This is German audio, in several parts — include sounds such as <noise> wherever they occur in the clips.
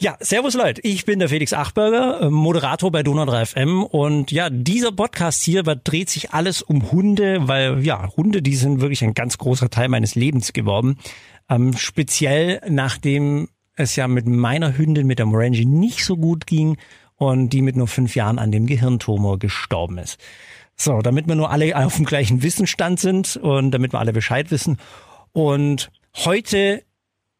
Ja, servus Leute, ich bin der Felix Achberger, äh, Moderator bei Donau 3 FM und ja, dieser Podcast hier dreht sich alles um Hunde, weil ja, Hunde, die sind wirklich ein ganz großer Teil meines Lebens geworden. Ähm, speziell nachdem es ja mit meiner Hündin, mit der Morangi, nicht so gut ging und die mit nur fünf Jahren an dem Gehirntumor gestorben ist. So, damit wir nur alle auf dem gleichen Wissensstand sind und damit wir alle Bescheid wissen. Und heute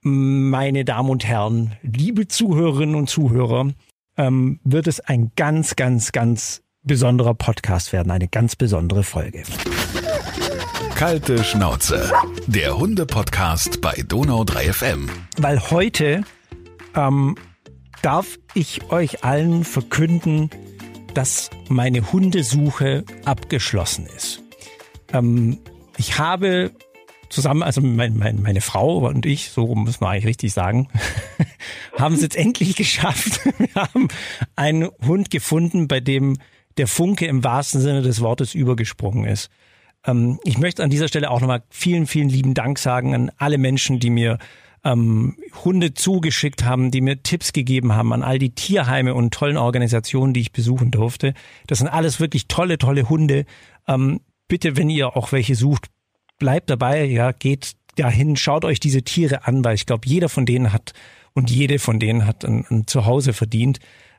meine Damen und Herren, liebe Zuhörerinnen und Zuhörer, ähm, wird es ein ganz, ganz, ganz besonderer Podcast werden, eine ganz besondere Folge. Kalte Schnauze, der Hunde-Podcast bei Donau 3 FM. Weil heute ähm, darf ich euch allen verkünden, dass meine Hundesuche abgeschlossen ist. Ähm, ich habe zusammen, also mein, mein, meine Frau und ich, so muss man eigentlich richtig sagen, <laughs> haben es jetzt endlich geschafft. <laughs> Wir haben einen Hund gefunden, bei dem der Funke im wahrsten Sinne des Wortes übergesprungen ist. Ähm, ich möchte an dieser Stelle auch nochmal vielen, vielen lieben Dank sagen an alle Menschen, die mir ähm, Hunde zugeschickt haben, die mir Tipps gegeben haben, an all die Tierheime und tollen Organisationen, die ich besuchen durfte. Das sind alles wirklich tolle, tolle Hunde. Ähm, bitte, wenn ihr auch welche sucht, bleibt dabei, ja, geht dahin, schaut euch diese Tiere an, weil ich glaube, jeder von denen hat und jede von denen hat ein, ein Zuhause verdient.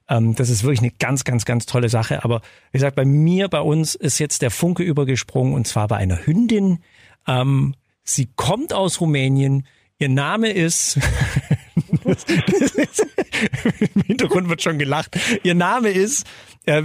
Ähm, das ist wirklich eine ganz, ganz, ganz tolle Sache. Aber wie gesagt, bei mir, bei uns ist jetzt der Funke übergesprungen und zwar bei einer Hündin. Ähm, sie kommt aus Rumänien. Ihr Name ist, <laughs> <laughs> im Hintergrund wird schon gelacht. Ihr Name ist äh,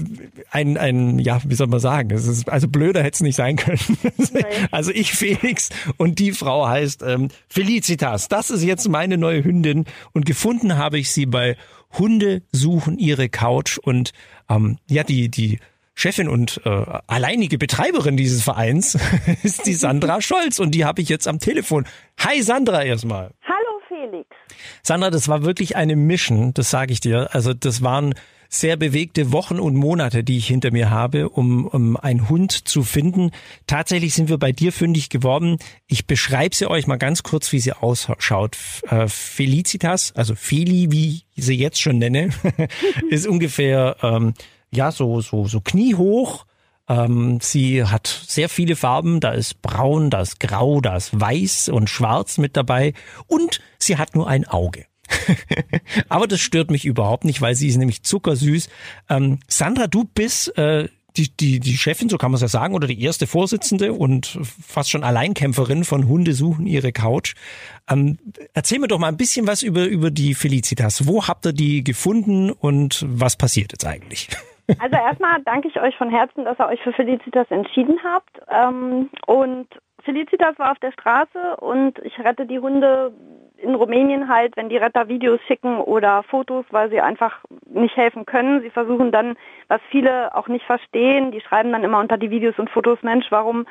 ein, ein, ja, wie soll man sagen? Es ist, also blöder hätte es nicht sein können. <laughs> also ich Felix und die Frau heißt ähm, Felicitas. Das ist jetzt meine neue Hündin und gefunden habe ich sie bei Hunde suchen ihre Couch und ähm, ja, die, die Chefin und äh, alleinige Betreiberin dieses Vereins <laughs> ist die Sandra Scholz und die habe ich jetzt am Telefon. Hi Sandra erstmal. Hallo Felix. Sandra, das war wirklich eine Mission, das sage ich dir. Also das waren sehr bewegte Wochen und Monate, die ich hinter mir habe, um, um einen Hund zu finden. Tatsächlich sind wir bei dir fündig geworden. Ich beschreibe sie euch mal ganz kurz, wie sie ausschaut. Äh, Felicitas, also Feli, wie ich sie jetzt schon nenne, <laughs> ist ungefähr ähm, ja so so so kniehoch. Ähm, sie hat sehr viele Farben. Da ist braun, da ist grau, da ist weiß und schwarz mit dabei. Und sie hat nur ein Auge. <laughs> Aber das stört mich überhaupt nicht, weil sie ist nämlich zuckersüß. Ähm, Sandra, du bist äh, die, die, die Chefin, so kann man es ja sagen, oder die erste Vorsitzende und fast schon Alleinkämpferin von Hunde suchen ihre Couch. Ähm, erzähl mir doch mal ein bisschen was über, über die Felicitas. Wo habt ihr die gefunden und was passiert jetzt eigentlich? Also erstmal danke ich euch von Herzen, dass ihr euch für Felicitas entschieden habt. Ähm, und Felicitas war auf der Straße und ich rette die Hunde in Rumänien halt, wenn die Retter Videos schicken oder Fotos, weil sie einfach nicht helfen können. Sie versuchen dann, was viele auch nicht verstehen, die schreiben dann immer unter die Videos und Fotos, Mensch, warum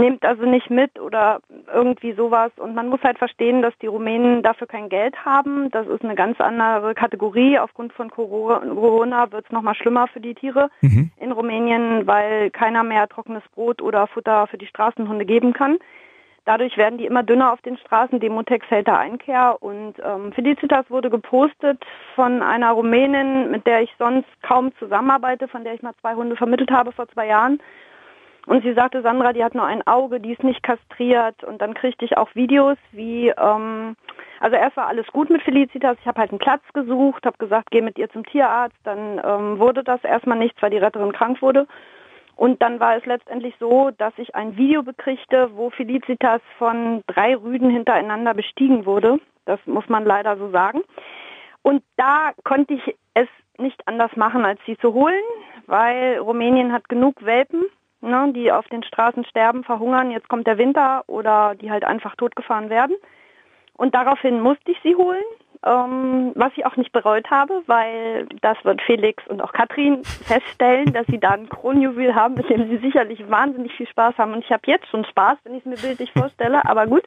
nehmt also nicht mit oder irgendwie sowas. Und man muss halt verstehen, dass die Rumänen dafür kein Geld haben. Das ist eine ganz andere Kategorie. Aufgrund von Corona wird es nochmal schlimmer für die Tiere mhm. in Rumänien, weil keiner mehr trockenes Brot oder Futter für die Straßenhunde geben kann. Dadurch werden die immer dünner auf den Straßen. Demotex hält da Einkehr. Und ähm, Felicitas wurde gepostet von einer Rumänin, mit der ich sonst kaum zusammenarbeite, von der ich mal zwei Hunde vermittelt habe vor zwei Jahren. Und sie sagte, Sandra, die hat nur ein Auge, die ist nicht kastriert. Und dann kriegte ich auch Videos, wie, ähm, also erst war alles gut mit Felicitas. Ich habe halt einen Platz gesucht, habe gesagt, geh mit ihr zum Tierarzt. Dann ähm, wurde das erstmal nichts, weil die Retterin krank wurde. Und dann war es letztendlich so, dass ich ein Video bekriegte, wo Felicitas von drei Rüden hintereinander bestiegen wurde. Das muss man leider so sagen. Und da konnte ich es nicht anders machen, als sie zu holen, weil Rumänien hat genug Welpen, ne, die auf den Straßen sterben, verhungern. Jetzt kommt der Winter oder die halt einfach totgefahren werden. Und daraufhin musste ich sie holen ähm, was ich auch nicht bereut habe, weil das wird Felix und auch Katrin <laughs> feststellen, dass sie da ein Kronjuwel haben, mit dem sie sicherlich wahnsinnig viel Spaß haben. Und ich habe jetzt schon Spaß, wenn ich es mir bildlich vorstelle, <laughs> aber gut.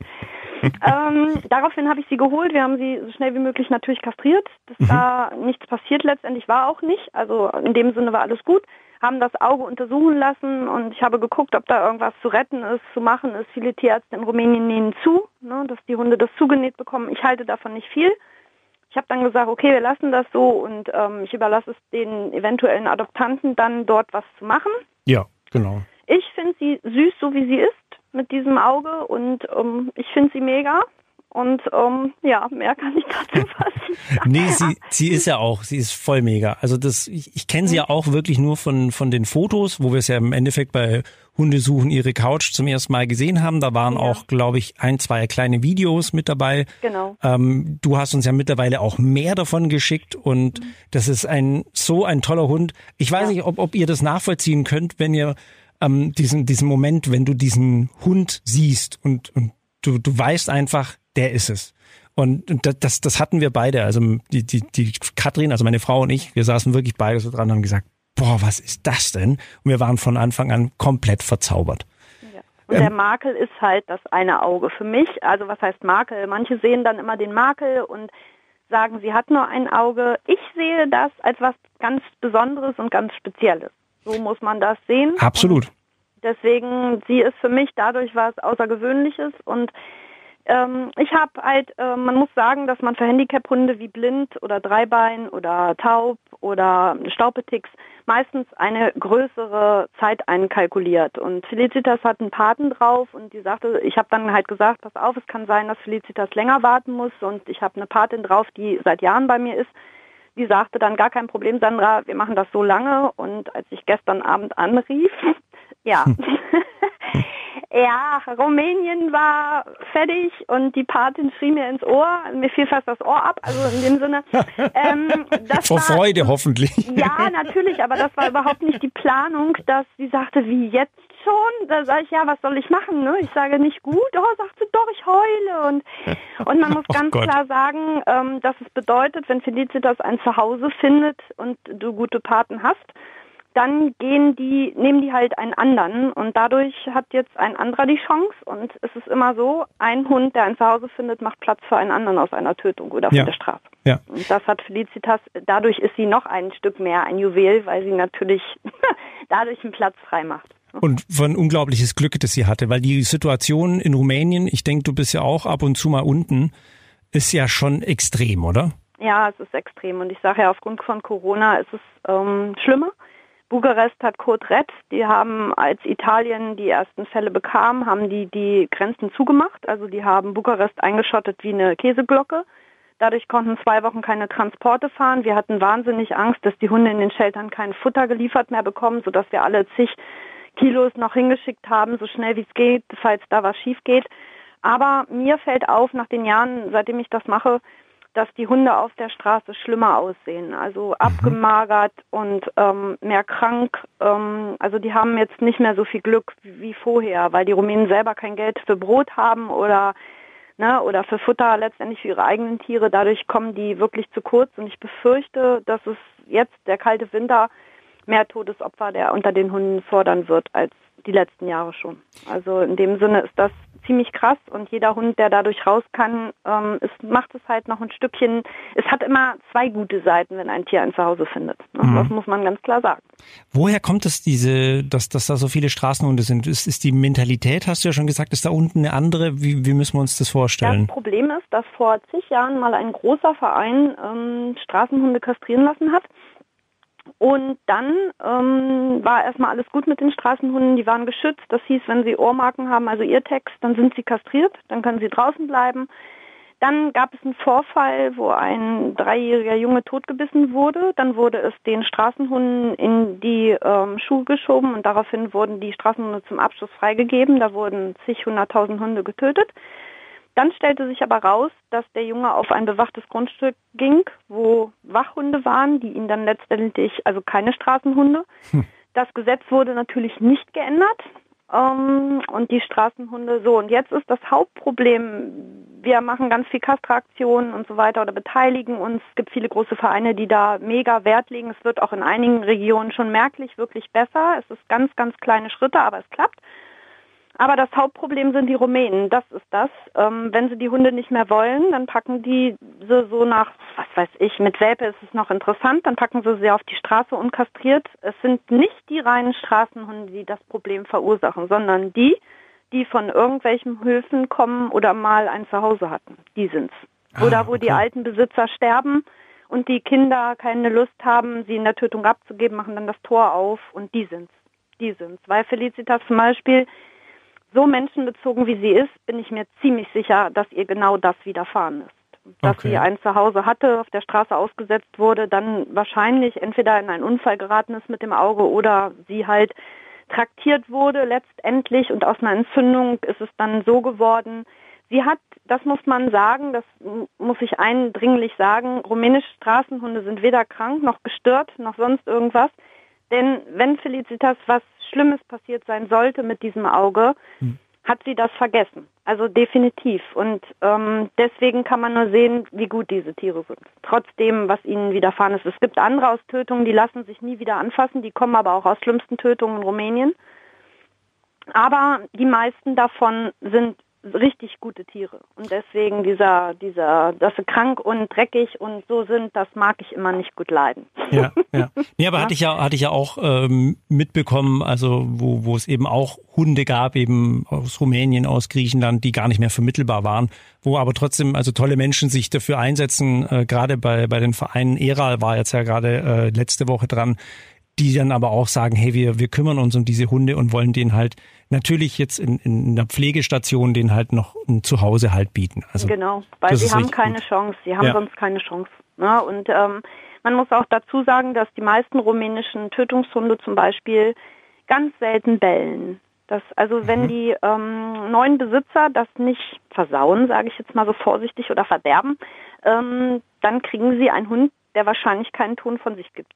Ähm, <laughs> daraufhin habe ich sie geholt. Wir haben sie so schnell wie möglich natürlich kastriert. Dass mhm. da nichts passiert letztendlich war auch nicht. Also in dem Sinne war alles gut haben das Auge untersuchen lassen und ich habe geguckt, ob da irgendwas zu retten ist, zu machen ist. Viele Tierärzte in Rumänien nähen zu, ne, dass die Hunde das zugenäht bekommen. Ich halte davon nicht viel. Ich habe dann gesagt, okay, wir lassen das so und ähm, ich überlasse es den eventuellen Adoptanten dann dort was zu machen. Ja, genau. Ich finde sie süß, so wie sie ist, mit diesem Auge und ähm, ich finde sie mega. Und ähm, ja, mehr kann ich dazu <laughs> fassen. nee, sie, sie ist ja auch, sie ist voll mega. Also das, ich, ich kenne sie ja auch wirklich nur von, von den Fotos, wo wir es ja im Endeffekt bei Hunde suchen ihre Couch zum ersten Mal gesehen haben. Da waren ja. auch, glaube ich, ein, zwei kleine Videos mit dabei. Genau. Ähm, du hast uns ja mittlerweile auch mehr davon geschickt und mhm. das ist ein so ein toller Hund. Ich weiß ja. nicht, ob, ob ihr das nachvollziehen könnt, wenn ihr ähm, diesen, diesen Moment, wenn du diesen Hund siehst und, und du, du weißt einfach, der ist es. Und das, das hatten wir beide, also die, die, die Katrin, also meine Frau und ich, wir saßen wirklich beide so dran und haben gesagt, boah, was ist das denn? Und wir waren von Anfang an komplett verzaubert. Ja. Und ähm, der Makel ist halt das eine Auge. Für mich, also was heißt Makel? Manche sehen dann immer den Makel und sagen, sie hat nur ein Auge. Ich sehe das als was ganz Besonderes und ganz Spezielles. So muss man das sehen. Absolut. Und deswegen, sie ist für mich dadurch was Außergewöhnliches und ähm, ich habe halt, äh, man muss sagen, dass man für Handicap-Hunde wie blind oder Dreibein oder taub oder Staupetix meistens eine größere Zeit einkalkuliert. Und Felicitas hat einen Paten drauf und die sagte, ich habe dann halt gesagt, pass auf, es kann sein, dass Felicitas länger warten muss und ich habe eine Patin drauf, die seit Jahren bei mir ist. Die sagte dann gar kein Problem, Sandra, wir machen das so lange. Und als ich gestern Abend anrief, <laughs> ja, <laughs> Ja, Rumänien war fertig und die Patin schrie mir ins Ohr. Mir fiel fast das Ohr ab. Also in dem Sinne. <laughs> Ähm, Vor war, Freude hoffentlich. Ja, natürlich, aber das war überhaupt nicht die Planung, dass sie sagte, wie jetzt schon? Da sage ich, ja, was soll ich machen? Ne? Ich sage nicht gut. Oh, sagt sie, doch, ich heule. Und, und man muss <laughs> oh ganz Gott. klar sagen, ähm, dass es bedeutet, wenn Felicitas ein Zuhause findet und du gute Paten hast, dann gehen die, nehmen die halt einen anderen und dadurch hat jetzt ein anderer die Chance und es ist immer so, ein Hund, der ein Zuhause findet, macht Platz für einen anderen aus einer Tötung oder von ja. der Straße. Ja. Und das hat Felicitas, dadurch ist sie noch ein Stück mehr ein Juwel, weil sie natürlich <laughs> dadurch einen Platz frei macht. Und von unglaubliches Glück, das sie hatte, weil die Situation in Rumänien, ich denke, du bist ja auch ab und zu mal unten, ist ja schon extrem, oder? Ja, es ist extrem und ich sage ja, aufgrund von Corona ist es ähm, schlimmer. Bukarest hat Code Red, die haben, als Italien die ersten Fälle bekam, haben die die Grenzen zugemacht. Also die haben Bukarest eingeschottet wie eine Käseglocke. Dadurch konnten zwei Wochen keine Transporte fahren. Wir hatten wahnsinnig Angst, dass die Hunde in den Sheltern kein Futter geliefert mehr bekommen, sodass wir alle zig Kilos noch hingeschickt haben, so schnell wie es geht, falls da was schief geht. Aber mir fällt auf, nach den Jahren, seitdem ich das mache, dass die Hunde auf der Straße schlimmer aussehen, also mhm. abgemagert und ähm, mehr krank. Ähm, also die haben jetzt nicht mehr so viel Glück wie vorher, weil die Rumänen selber kein Geld für Brot haben oder ne, oder für Futter letztendlich für ihre eigenen Tiere. Dadurch kommen die wirklich zu kurz und ich befürchte, dass es jetzt der kalte Winter mehr Todesopfer der unter den Hunden fordern wird als die letzten Jahre schon. Also in dem Sinne ist das ziemlich krass und jeder Hund, der dadurch raus kann, ähm, es macht es halt noch ein Stückchen. Es hat immer zwei gute Seiten, wenn ein Tier ein Zuhause findet. Ne? Mhm. Das muss man ganz klar sagen. Woher kommt es diese, dass, dass da so viele Straßenhunde sind? Ist, ist die Mentalität, hast du ja schon gesagt, ist da unten eine andere? Wie, wie müssen wir uns das vorstellen? Das Problem ist, dass vor zig Jahren mal ein großer Verein ähm, Straßenhunde kastrieren lassen hat. Und dann ähm, war erstmal alles gut mit den Straßenhunden, die waren geschützt. Das hieß, wenn sie Ohrmarken haben, also ihr Text, dann sind sie kastriert, dann können sie draußen bleiben. Dann gab es einen Vorfall, wo ein dreijähriger Junge totgebissen wurde. Dann wurde es den Straßenhunden in die ähm, Schuhe geschoben und daraufhin wurden die Straßenhunde zum Abschluss freigegeben. Da wurden zig, hunderttausend Hunde getötet. Dann stellte sich aber raus, dass der Junge auf ein bewachtes Grundstück ging, wo Wachhunde waren, die ihn dann letztendlich, also keine Straßenhunde. Hm. Das Gesetz wurde natürlich nicht geändert. Ähm, und die Straßenhunde so. Und jetzt ist das Hauptproblem, wir machen ganz viel Kastraktionen und so weiter oder beteiligen uns. Es gibt viele große Vereine, die da mega Wert legen. Es wird auch in einigen Regionen schon merklich wirklich besser. Es ist ganz, ganz kleine Schritte, aber es klappt. Aber das Hauptproblem sind die Rumänen, das ist das. Ähm, wenn sie die Hunde nicht mehr wollen, dann packen die sie so nach, was weiß ich, mit Welpe ist es noch interessant, dann packen sie sie auf die Straße unkastriert. Es sind nicht die reinen Straßenhunde, die das Problem verursachen, sondern die, die von irgendwelchen Höfen kommen oder mal ein Zuhause hatten. Die sind's. Ah, oder wo okay. die alten Besitzer sterben und die Kinder keine Lust haben, sie in der Tötung abzugeben, machen dann das Tor auf und die sind's. Die sind's. Weil Felicitas zum Beispiel so menschenbezogen wie sie ist, bin ich mir ziemlich sicher, dass ihr genau das widerfahren ist dass okay. sie ein Zuhause hatte, auf der Straße ausgesetzt wurde, dann wahrscheinlich entweder in einen Unfall geraten ist mit dem Auge oder sie halt traktiert wurde letztendlich und aus einer Entzündung ist es dann so geworden. Sie hat, das muss man sagen, das muss ich eindringlich sagen, rumänische Straßenhunde sind weder krank noch gestört noch sonst irgendwas. Denn wenn Felicitas was Schlimmes passiert sein sollte mit diesem Auge, hm hat sie das vergessen. Also definitiv. Und ähm, deswegen kann man nur sehen, wie gut diese Tiere sind. Trotzdem, was ihnen widerfahren ist. Es gibt andere Austötungen, die lassen sich nie wieder anfassen, die kommen aber auch aus schlimmsten Tötungen in Rumänien. Aber die meisten davon sind richtig gute Tiere. Und deswegen dieser, dieser, dass sie krank und dreckig und so sind, das mag ich immer nicht gut leiden. Ja, ja. <laughs> Nee, aber ja? hatte ich ja, hatte ich ja auch ähm, mitbekommen, also wo, wo es eben auch Hunde gab, eben aus Rumänien, aus Griechenland, die gar nicht mehr vermittelbar waren, wo aber trotzdem also tolle Menschen sich dafür einsetzen, äh, gerade bei, bei den Vereinen. Eral war jetzt ja gerade äh, letzte Woche dran, die dann aber auch sagen, hey, wir, wir kümmern uns um diese Hunde und wollen denen halt natürlich jetzt in, in einer Pflegestation denen halt noch ein Zuhause halt bieten. Also genau, weil sie haben keine gut. Chance, sie haben ja. sonst keine Chance. Ne? Und ähm, man muss auch dazu sagen, dass die meisten rumänischen Tötungshunde zum Beispiel ganz selten bellen. Das, also wenn mhm. die ähm, neuen Besitzer das nicht versauen, sage ich jetzt mal so vorsichtig, oder verderben, ähm, dann kriegen sie einen Hund, der wahrscheinlich keinen Ton von sich gibt.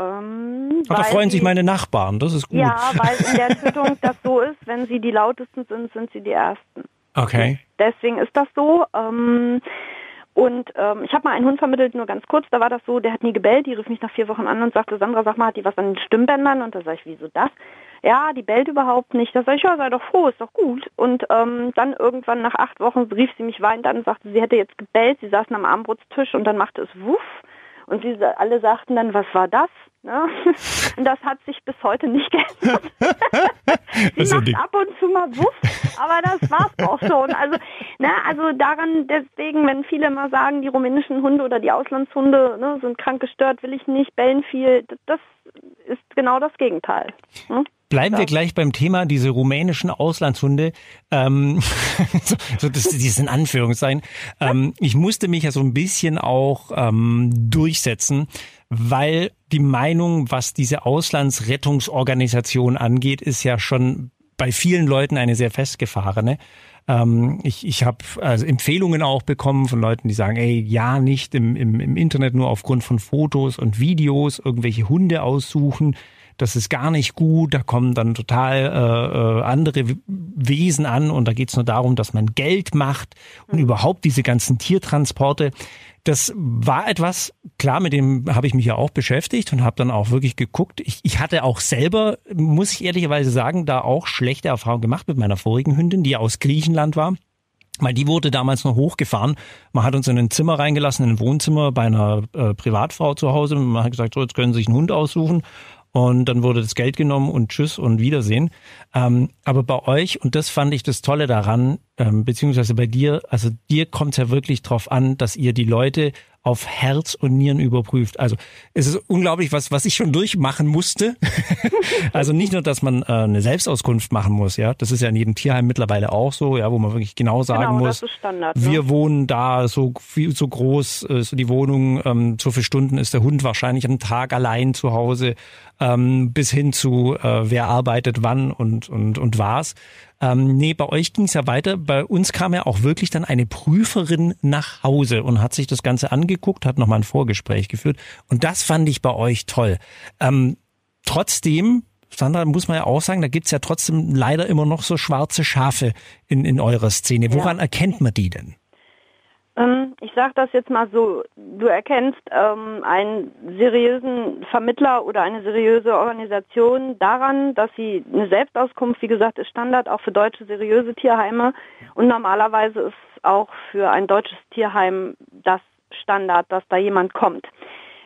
Ähm, Ach, da freuen die, sich meine Nachbarn, das ist gut. Ja, weil in der Tötung das so ist, wenn sie die lautesten sind, sind sie die Ersten. Okay. Deswegen ist das so. Ähm, und ähm, ich habe mal einen Hund vermittelt, nur ganz kurz, da war das so, der hat nie gebellt, die rief mich nach vier Wochen an und sagte, Sandra, sag mal, hat die was an den Stimmbändern? Und da sage ich, wieso das? Ja, die bellt überhaupt nicht. Da sage ich, ja, sei doch froh, ist doch gut. Und ähm, dann irgendwann nach acht Wochen rief sie mich weinend an und sagte, sie hätte jetzt gebellt, sie saßen am Armbrutstisch und dann machte es wuff. Und sie alle sagten dann, was war das? Ne? <laughs> Und das hat sich bis heute nicht <laughs> geändert. <laughs> sie macht ab und zu mal Wuff, aber das war's auch schon. Also, ne, also daran, deswegen, wenn viele immer sagen, die rumänischen Hunde oder die Auslandshunde ne, sind krank gestört, will ich nicht, bellen viel, das ist genau das Gegenteil. Ne? Bleiben ja. wir gleich beim Thema, diese rumänischen Auslandshunde. Ähm, <laughs> so, so das, dieses in Anführungszeichen. Ähm, ich musste mich ja so ein bisschen auch ähm, durchsetzen, weil die Meinung, was diese Auslandsrettungsorganisation angeht, ist ja schon bei vielen Leuten eine sehr festgefahrene. Ähm, ich ich habe also Empfehlungen auch bekommen von Leuten, die sagen, ey, ja, nicht im, im, im Internet nur aufgrund von Fotos und Videos irgendwelche Hunde aussuchen das ist gar nicht gut, da kommen dann total äh, äh andere Wesen an und da geht es nur darum, dass man Geld macht und mhm. überhaupt diese ganzen Tiertransporte. Das war etwas, klar, mit dem habe ich mich ja auch beschäftigt und habe dann auch wirklich geguckt. Ich, ich hatte auch selber, muss ich ehrlicherweise sagen, da auch schlechte Erfahrungen gemacht mit meiner vorigen Hündin, die aus Griechenland war. Weil die wurde damals noch hochgefahren. Man hat uns in ein Zimmer reingelassen, in ein Wohnzimmer bei einer äh, Privatfrau zu Hause. Man hat gesagt, so, jetzt können Sie sich einen Hund aussuchen und dann wurde das Geld genommen und Tschüss und Wiedersehen. Ähm, aber bei euch, und das fand ich das Tolle daran, ähm, beziehungsweise bei dir, also dir kommt es ja wirklich drauf an, dass ihr die Leute auf Herz und Nieren überprüft. Also es ist unglaublich, was, was ich schon durchmachen musste. <laughs> also nicht nur, dass man äh, eine Selbstauskunft machen muss, ja, das ist ja in jedem Tierheim mittlerweile auch so, ja, wo man wirklich genau sagen genau, muss, Standard, ne? wir wohnen da so viel so groß, äh, so die Wohnung, ähm, so viele Stunden ist der Hund wahrscheinlich am Tag allein zu Hause, ähm, bis hin zu äh, wer arbeitet wann und und und was. Ähm, nee, bei euch ging es ja weiter. Bei uns kam ja auch wirklich dann eine Prüferin nach Hause und hat sich das Ganze angeguckt, hat nochmal ein Vorgespräch geführt. Und das fand ich bei euch toll. Ähm, trotzdem, Sandra, muss man ja auch sagen, da gibt's ja trotzdem leider immer noch so schwarze Schafe in, in eurer Szene. Woran ja. erkennt man die denn? Ähm, ich sage das jetzt mal so, du erkennst ähm, einen seriösen Vermittler oder eine seriöse Organisation daran, dass sie eine Selbstauskunft, wie gesagt, ist Standard auch für deutsche seriöse Tierheime und normalerweise ist auch für ein deutsches Tierheim das Standard, dass da jemand kommt.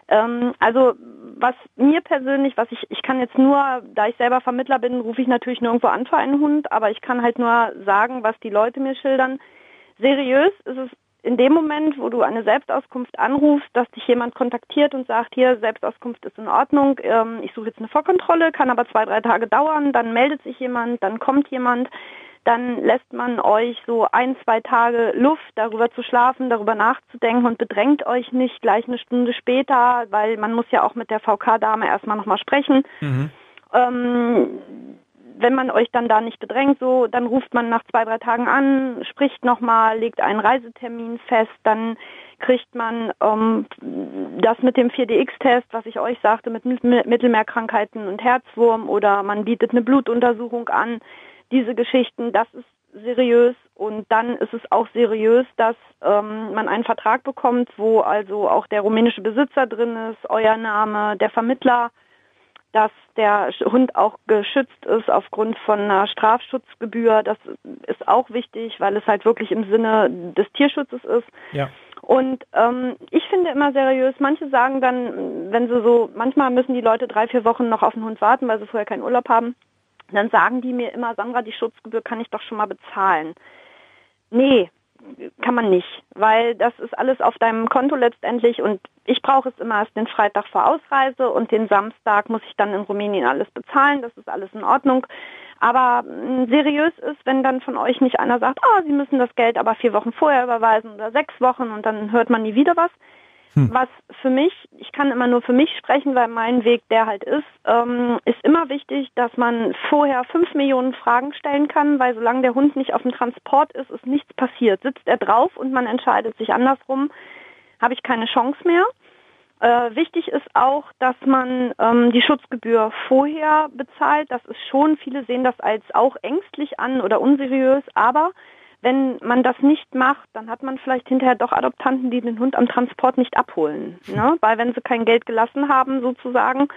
Ähm, also was mir persönlich, was ich, ich kann jetzt nur, da ich selber Vermittler bin, rufe ich natürlich nirgendwo an für einen Hund, aber ich kann halt nur sagen, was die Leute mir schildern. Seriös ist es in dem Moment, wo du eine Selbstauskunft anrufst, dass dich jemand kontaktiert und sagt, hier, Selbstauskunft ist in Ordnung, ähm, ich suche jetzt eine Vorkontrolle, kann aber zwei, drei Tage dauern, dann meldet sich jemand, dann kommt jemand, dann lässt man euch so ein, zwei Tage Luft, darüber zu schlafen, darüber nachzudenken und bedrängt euch nicht gleich eine Stunde später, weil man muss ja auch mit der VK-Dame erstmal nochmal sprechen. Mhm. Ähm, wenn man euch dann da nicht bedrängt, so, dann ruft man nach zwei, drei Tagen an, spricht nochmal, legt einen Reisetermin fest, dann kriegt man ähm, das mit dem 4DX-Test, was ich euch sagte, mit Mittelmeerkrankheiten und Herzwurm oder man bietet eine Blutuntersuchung an. Diese Geschichten, das ist seriös und dann ist es auch seriös, dass ähm, man einen Vertrag bekommt, wo also auch der rumänische Besitzer drin ist, euer Name, der Vermittler, dass der Hund auch geschützt ist aufgrund von einer Strafschutzgebühr. Das ist auch wichtig, weil es halt wirklich im Sinne des Tierschutzes ist. Ja. Und ähm, ich finde immer seriös, manche sagen dann, wenn sie so, manchmal müssen die Leute drei, vier Wochen noch auf den Hund warten, weil sie vorher keinen Urlaub haben, dann sagen die mir immer, Sandra, die Schutzgebühr kann ich doch schon mal bezahlen. Nee, kann man nicht, weil das ist alles auf deinem Konto letztendlich und ich brauche es immer erst den Freitag vor Ausreise und den Samstag muss ich dann in Rumänien alles bezahlen, das ist alles in Ordnung. Aber mm, seriös ist, wenn dann von euch nicht einer sagt, oh, Sie müssen das Geld aber vier Wochen vorher überweisen oder sechs Wochen und dann hört man nie wieder was. Hm. Was für mich, ich kann immer nur für mich sprechen, weil mein Weg der halt ist, ähm, ist immer wichtig, dass man vorher fünf Millionen Fragen stellen kann, weil solange der Hund nicht auf dem Transport ist, ist nichts passiert. Sitzt er drauf und man entscheidet sich andersrum, habe ich keine Chance mehr. Äh, wichtig ist auch, dass man ähm, die Schutzgebühr vorher bezahlt. Das ist schon, viele sehen das als auch ängstlich an oder unseriös, aber wenn man das nicht macht, dann hat man vielleicht hinterher doch Adoptanten, die den Hund am Transport nicht abholen. Ne? Weil wenn sie kein Geld gelassen haben, sozusagen,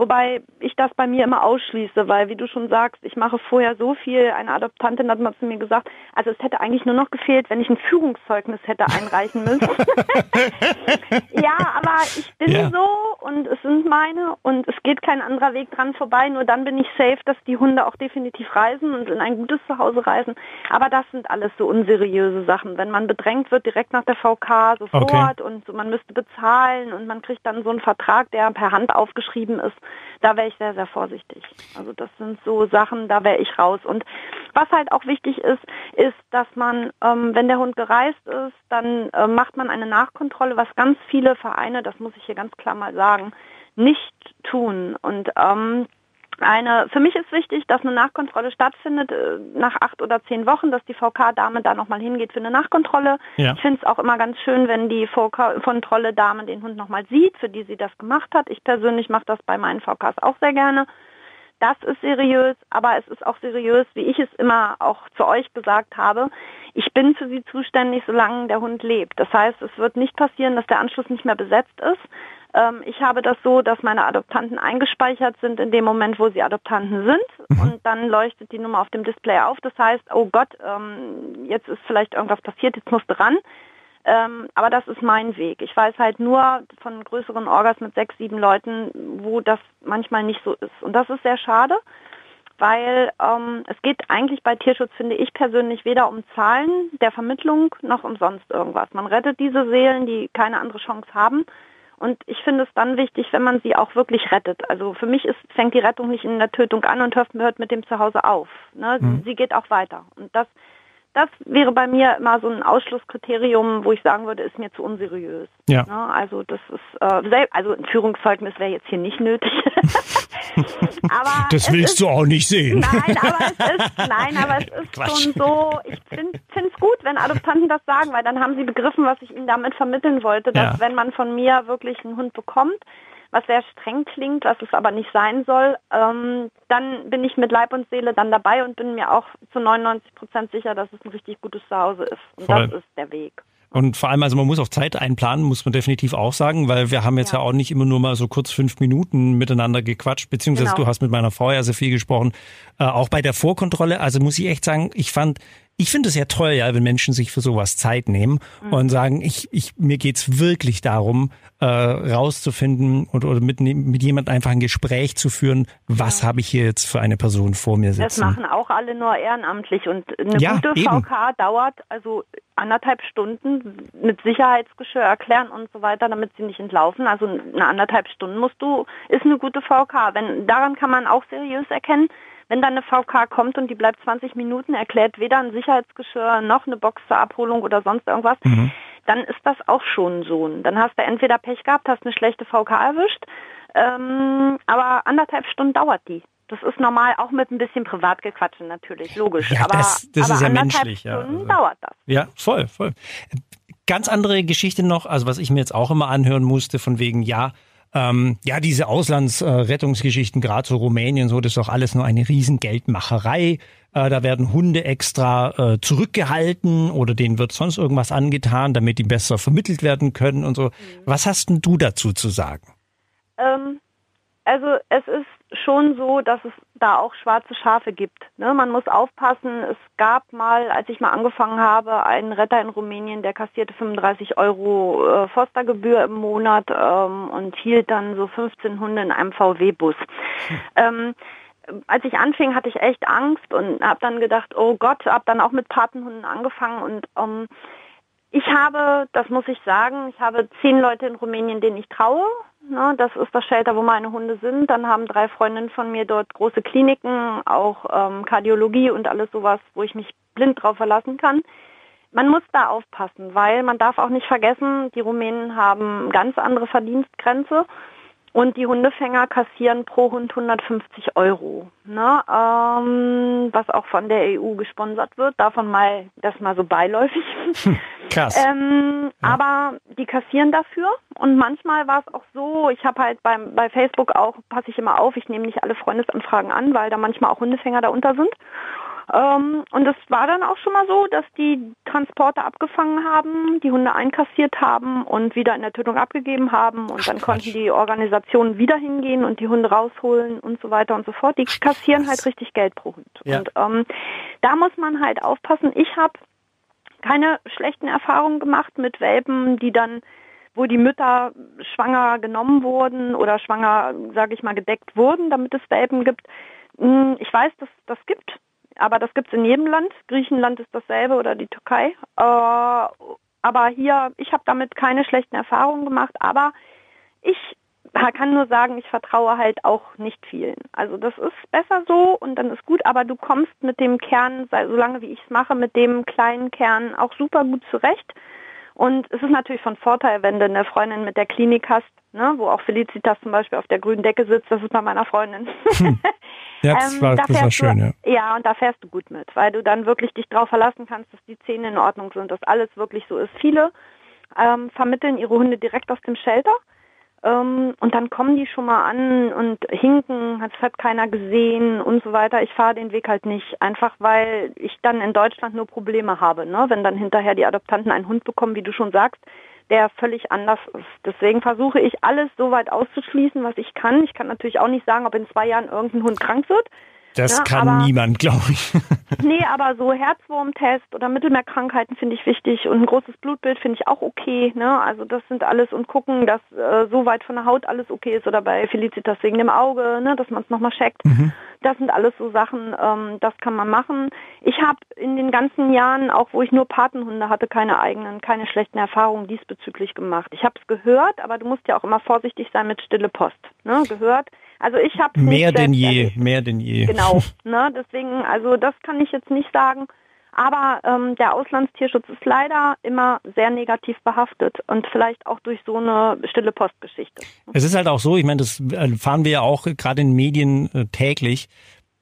Wobei ich das bei mir immer ausschließe, weil wie du schon sagst, ich mache vorher so viel. Eine Adoptantin hat mal zu mir gesagt, also es hätte eigentlich nur noch gefehlt, wenn ich ein Führungszeugnis hätte einreichen müssen. <laughs> ja, aber ich bin ja. so und es sind meine und es geht kein anderer Weg dran vorbei. Nur dann bin ich safe, dass die Hunde auch definitiv reisen und in ein gutes Zuhause reisen. Aber das sind alles so unseriöse Sachen. Wenn man bedrängt wird direkt nach der VK sofort okay. und so, man müsste bezahlen und man kriegt dann so einen Vertrag, der per Hand aufgeschrieben ist da wäre ich sehr, sehr vorsichtig. Also das sind so Sachen, da wäre ich raus. Und was halt auch wichtig ist, ist, dass man, ähm, wenn der Hund gereist ist, dann äh, macht man eine Nachkontrolle, was ganz viele Vereine, das muss ich hier ganz klar mal sagen, nicht tun. Und ähm, eine, für mich ist wichtig, dass eine Nachkontrolle stattfindet äh, nach acht oder zehn Wochen, dass die VK-Dame da nochmal hingeht für eine Nachkontrolle. Ja. Ich finde es auch immer ganz schön, wenn die VK-Kontrolle-Dame den Hund nochmal sieht, für die sie das gemacht hat. Ich persönlich mache das bei meinen VKs auch sehr gerne. Das ist seriös, aber es ist auch seriös, wie ich es immer auch zu euch gesagt habe. Ich bin für sie zuständig, solange der Hund lebt. Das heißt, es wird nicht passieren, dass der Anschluss nicht mehr besetzt ist. Ähm, ich habe das so, dass meine Adoptanten eingespeichert sind in dem Moment, wo sie Adoptanten sind. Mhm. Und dann leuchtet die Nummer auf dem Display auf. Das heißt, oh Gott, ähm, jetzt ist vielleicht irgendwas passiert, jetzt musst du ran. Ähm, aber das ist mein Weg. Ich weiß halt nur von größeren Orgas mit sechs, sieben Leuten, wo das manchmal nicht so ist. Und das ist sehr schade, weil ähm, es geht eigentlich bei Tierschutz, finde ich persönlich, weder um Zahlen der Vermittlung noch um sonst irgendwas. Man rettet diese Seelen, die keine andere Chance haben. Und ich finde es dann wichtig, wenn man sie auch wirklich rettet. Also für mich ist, fängt die Rettung nicht in der Tötung an und hört mit dem Zuhause auf. Ne? Mhm. Sie geht auch weiter. Und das das wäre bei mir immer so ein Ausschlusskriterium, wo ich sagen würde, ist mir zu unseriös. Ja. Ne? Also das ist, äh, also ein Führungszeugnis wäre jetzt hier nicht nötig. <laughs> aber das willst ist, du auch nicht sehen. Nein, aber es ist, nein, aber es <laughs> ist Quatsch. schon so, ich finde es gut, wenn Adoptanten das sagen, weil dann haben sie begriffen, was ich ihnen damit vermitteln wollte, dass ja. wenn man von mir wirklich einen Hund bekommt, was sehr streng klingt, was es aber nicht sein soll, ähm, dann bin ich mit Leib und Seele dann dabei und bin mir auch zu 99 Prozent sicher, dass es ein richtig gutes Zuhause ist. Und Voll. das ist der Weg. Und vor allem, also man muss auch Zeit einplanen, muss man definitiv auch sagen, weil wir haben jetzt ja, ja auch nicht immer nur mal so kurz fünf Minuten miteinander gequatscht, beziehungsweise genau. du hast mit meiner Frau ja sehr viel gesprochen. Äh, auch bei der Vorkontrolle, also muss ich echt sagen, ich fand ich finde es ja toll, ja, wenn Menschen sich für sowas Zeit nehmen mhm. und sagen, ich, ich, mir geht's wirklich darum, äh, rauszufinden und, oder mit, mit jemand einfach ein Gespräch zu führen, was ja. habe ich hier jetzt für eine Person vor mir sitzen. Das machen auch alle nur ehrenamtlich und eine ja, gute eben. VK dauert also anderthalb Stunden mit Sicherheitsgeschirr erklären und so weiter, damit sie nicht entlaufen. Also eine anderthalb Stunden musst du, ist eine gute VK. Wenn, daran kann man auch seriös erkennen, wenn dann eine VK kommt und die bleibt 20 Minuten, erklärt weder ein Sicherheitsgeschirr noch eine Box zur Abholung oder sonst irgendwas, mhm dann ist das auch schon so. Dann hast du entweder Pech gehabt, hast eine schlechte VK erwischt, ähm, aber anderthalb Stunden dauert die. Das ist normal, auch mit ein bisschen Privatgequatschen natürlich, logisch. Ja, aber, das, das aber ist ja menschlich. Stunden ja. Also, dauert das. Ja, voll, voll. Ganz andere Geschichte noch, also was ich mir jetzt auch immer anhören musste, von wegen, ja, ähm, ja, diese Auslandsrettungsgeschichten, äh, gerade so Rumänien, so, das ist doch alles nur eine riesen Geldmacherei. Äh, da werden Hunde extra äh, zurückgehalten oder denen wird sonst irgendwas angetan, damit die besser vermittelt werden können und so. Mhm. Was hast denn du dazu zu sagen? Ähm, also es ist schon so, dass es da auch schwarze Schafe gibt. Ne? Man muss aufpassen. Es gab mal, als ich mal angefangen habe, einen Retter in Rumänien, der kassierte 35 Euro äh, Fostergebühr im Monat ähm, und hielt dann so 15 Hunde in einem VW-Bus. Hm. Ähm, als ich anfing, hatte ich echt Angst und habe dann gedacht, oh Gott, habe dann auch mit Patenhunden angefangen und ähm, ich habe, das muss ich sagen, ich habe zehn Leute in Rumänien, denen ich traue. Ne, das ist das Shelter, wo meine Hunde sind. Dann haben drei Freundinnen von mir dort große Kliniken, auch ähm, Kardiologie und alles sowas, wo ich mich blind drauf verlassen kann. Man muss da aufpassen, weil man darf auch nicht vergessen, die Rumänen haben ganz andere Verdienstgrenze. Und die Hundefänger kassieren pro Hund 150 Euro, ne? ähm, was auch von der EU gesponsert wird. Davon mal das mal so beiläufig. Krass. <laughs> ähm, ja. Aber die kassieren dafür. Und manchmal war es auch so, ich habe halt beim, bei Facebook auch, passe ich immer auf, ich nehme nicht alle Freundesanfragen an, weil da manchmal auch Hundefänger darunter sind. Ähm, und es war dann auch schon mal so, dass die Transporte abgefangen haben, die Hunde einkassiert haben und wieder in der Tötung abgegeben haben und Ach, dann konnten die Organisationen wieder hingehen und die Hunde rausholen und so weiter und so fort. Die kassieren halt richtig Geld pro Hund. Ja. Und ähm, da muss man halt aufpassen. Ich habe keine schlechten Erfahrungen gemacht mit Welpen, die dann wo die Mütter schwanger genommen wurden oder schwanger, sage ich mal, gedeckt wurden, damit es Welpen gibt. Hm, ich weiß, dass das gibt aber das gibt es in jedem Land. Griechenland ist dasselbe oder die Türkei. Äh, aber hier, ich habe damit keine schlechten Erfahrungen gemacht, aber ich kann nur sagen, ich vertraue halt auch nicht vielen. Also das ist besser so und dann ist gut, aber du kommst mit dem Kern, solange wie ich es mache, mit dem kleinen Kern auch super gut zurecht. Und es ist natürlich von Vorteil, wenn du eine Freundin mit der Klinik hast, ne, wo auch Felicitas zum Beispiel auf der grünen Decke sitzt, das ist bei meiner Freundin. Hm. Ja, das <laughs> ähm, war, da das war schön, du, ja. Ja, und da fährst du gut mit, weil du dann wirklich dich darauf verlassen kannst, dass die Zähne in Ordnung sind, dass alles wirklich so ist. Viele ähm, vermitteln ihre Hunde direkt aus dem Shelter ähm, und dann kommen die schon mal an und hinken, hat keiner gesehen und so weiter. Ich fahre den Weg halt nicht, einfach weil ich dann in Deutschland nur Probleme habe, ne? wenn dann hinterher die Adoptanten einen Hund bekommen, wie du schon sagst, der völlig anders ist. Deswegen versuche ich alles so weit auszuschließen, was ich kann. Ich kann natürlich auch nicht sagen, ob in zwei Jahren irgendein Hund krank wird. Das ja, kann aber, niemand, glaube ich. <laughs> nee, aber so Herzwurmtest oder Mittelmeerkrankheiten finde ich wichtig und ein großes Blutbild finde ich auch okay. Ne? Also das sind alles und gucken, dass äh, so weit von der Haut alles okay ist oder bei Felicitas wegen dem Auge, ne? dass man es nochmal checkt. Mhm. Das sind alles so Sachen, ähm, das kann man machen. Ich habe in den ganzen Jahren, auch wo ich nur Patenhunde hatte, keine eigenen, keine schlechten Erfahrungen diesbezüglich gemacht. Ich habe es gehört, aber du musst ja auch immer vorsichtig sein mit stille Post. Ne? Gehört also ich habe mehr denn je, erlebt. mehr denn je. Genau, <laughs> ne? deswegen, also das kann ich jetzt nicht sagen. Aber ähm, der Auslandstierschutz ist leider immer sehr negativ behaftet und vielleicht auch durch so eine stille Postgeschichte. Es ist halt auch so, ich meine, das fahren wir ja auch gerade in Medien äh, täglich.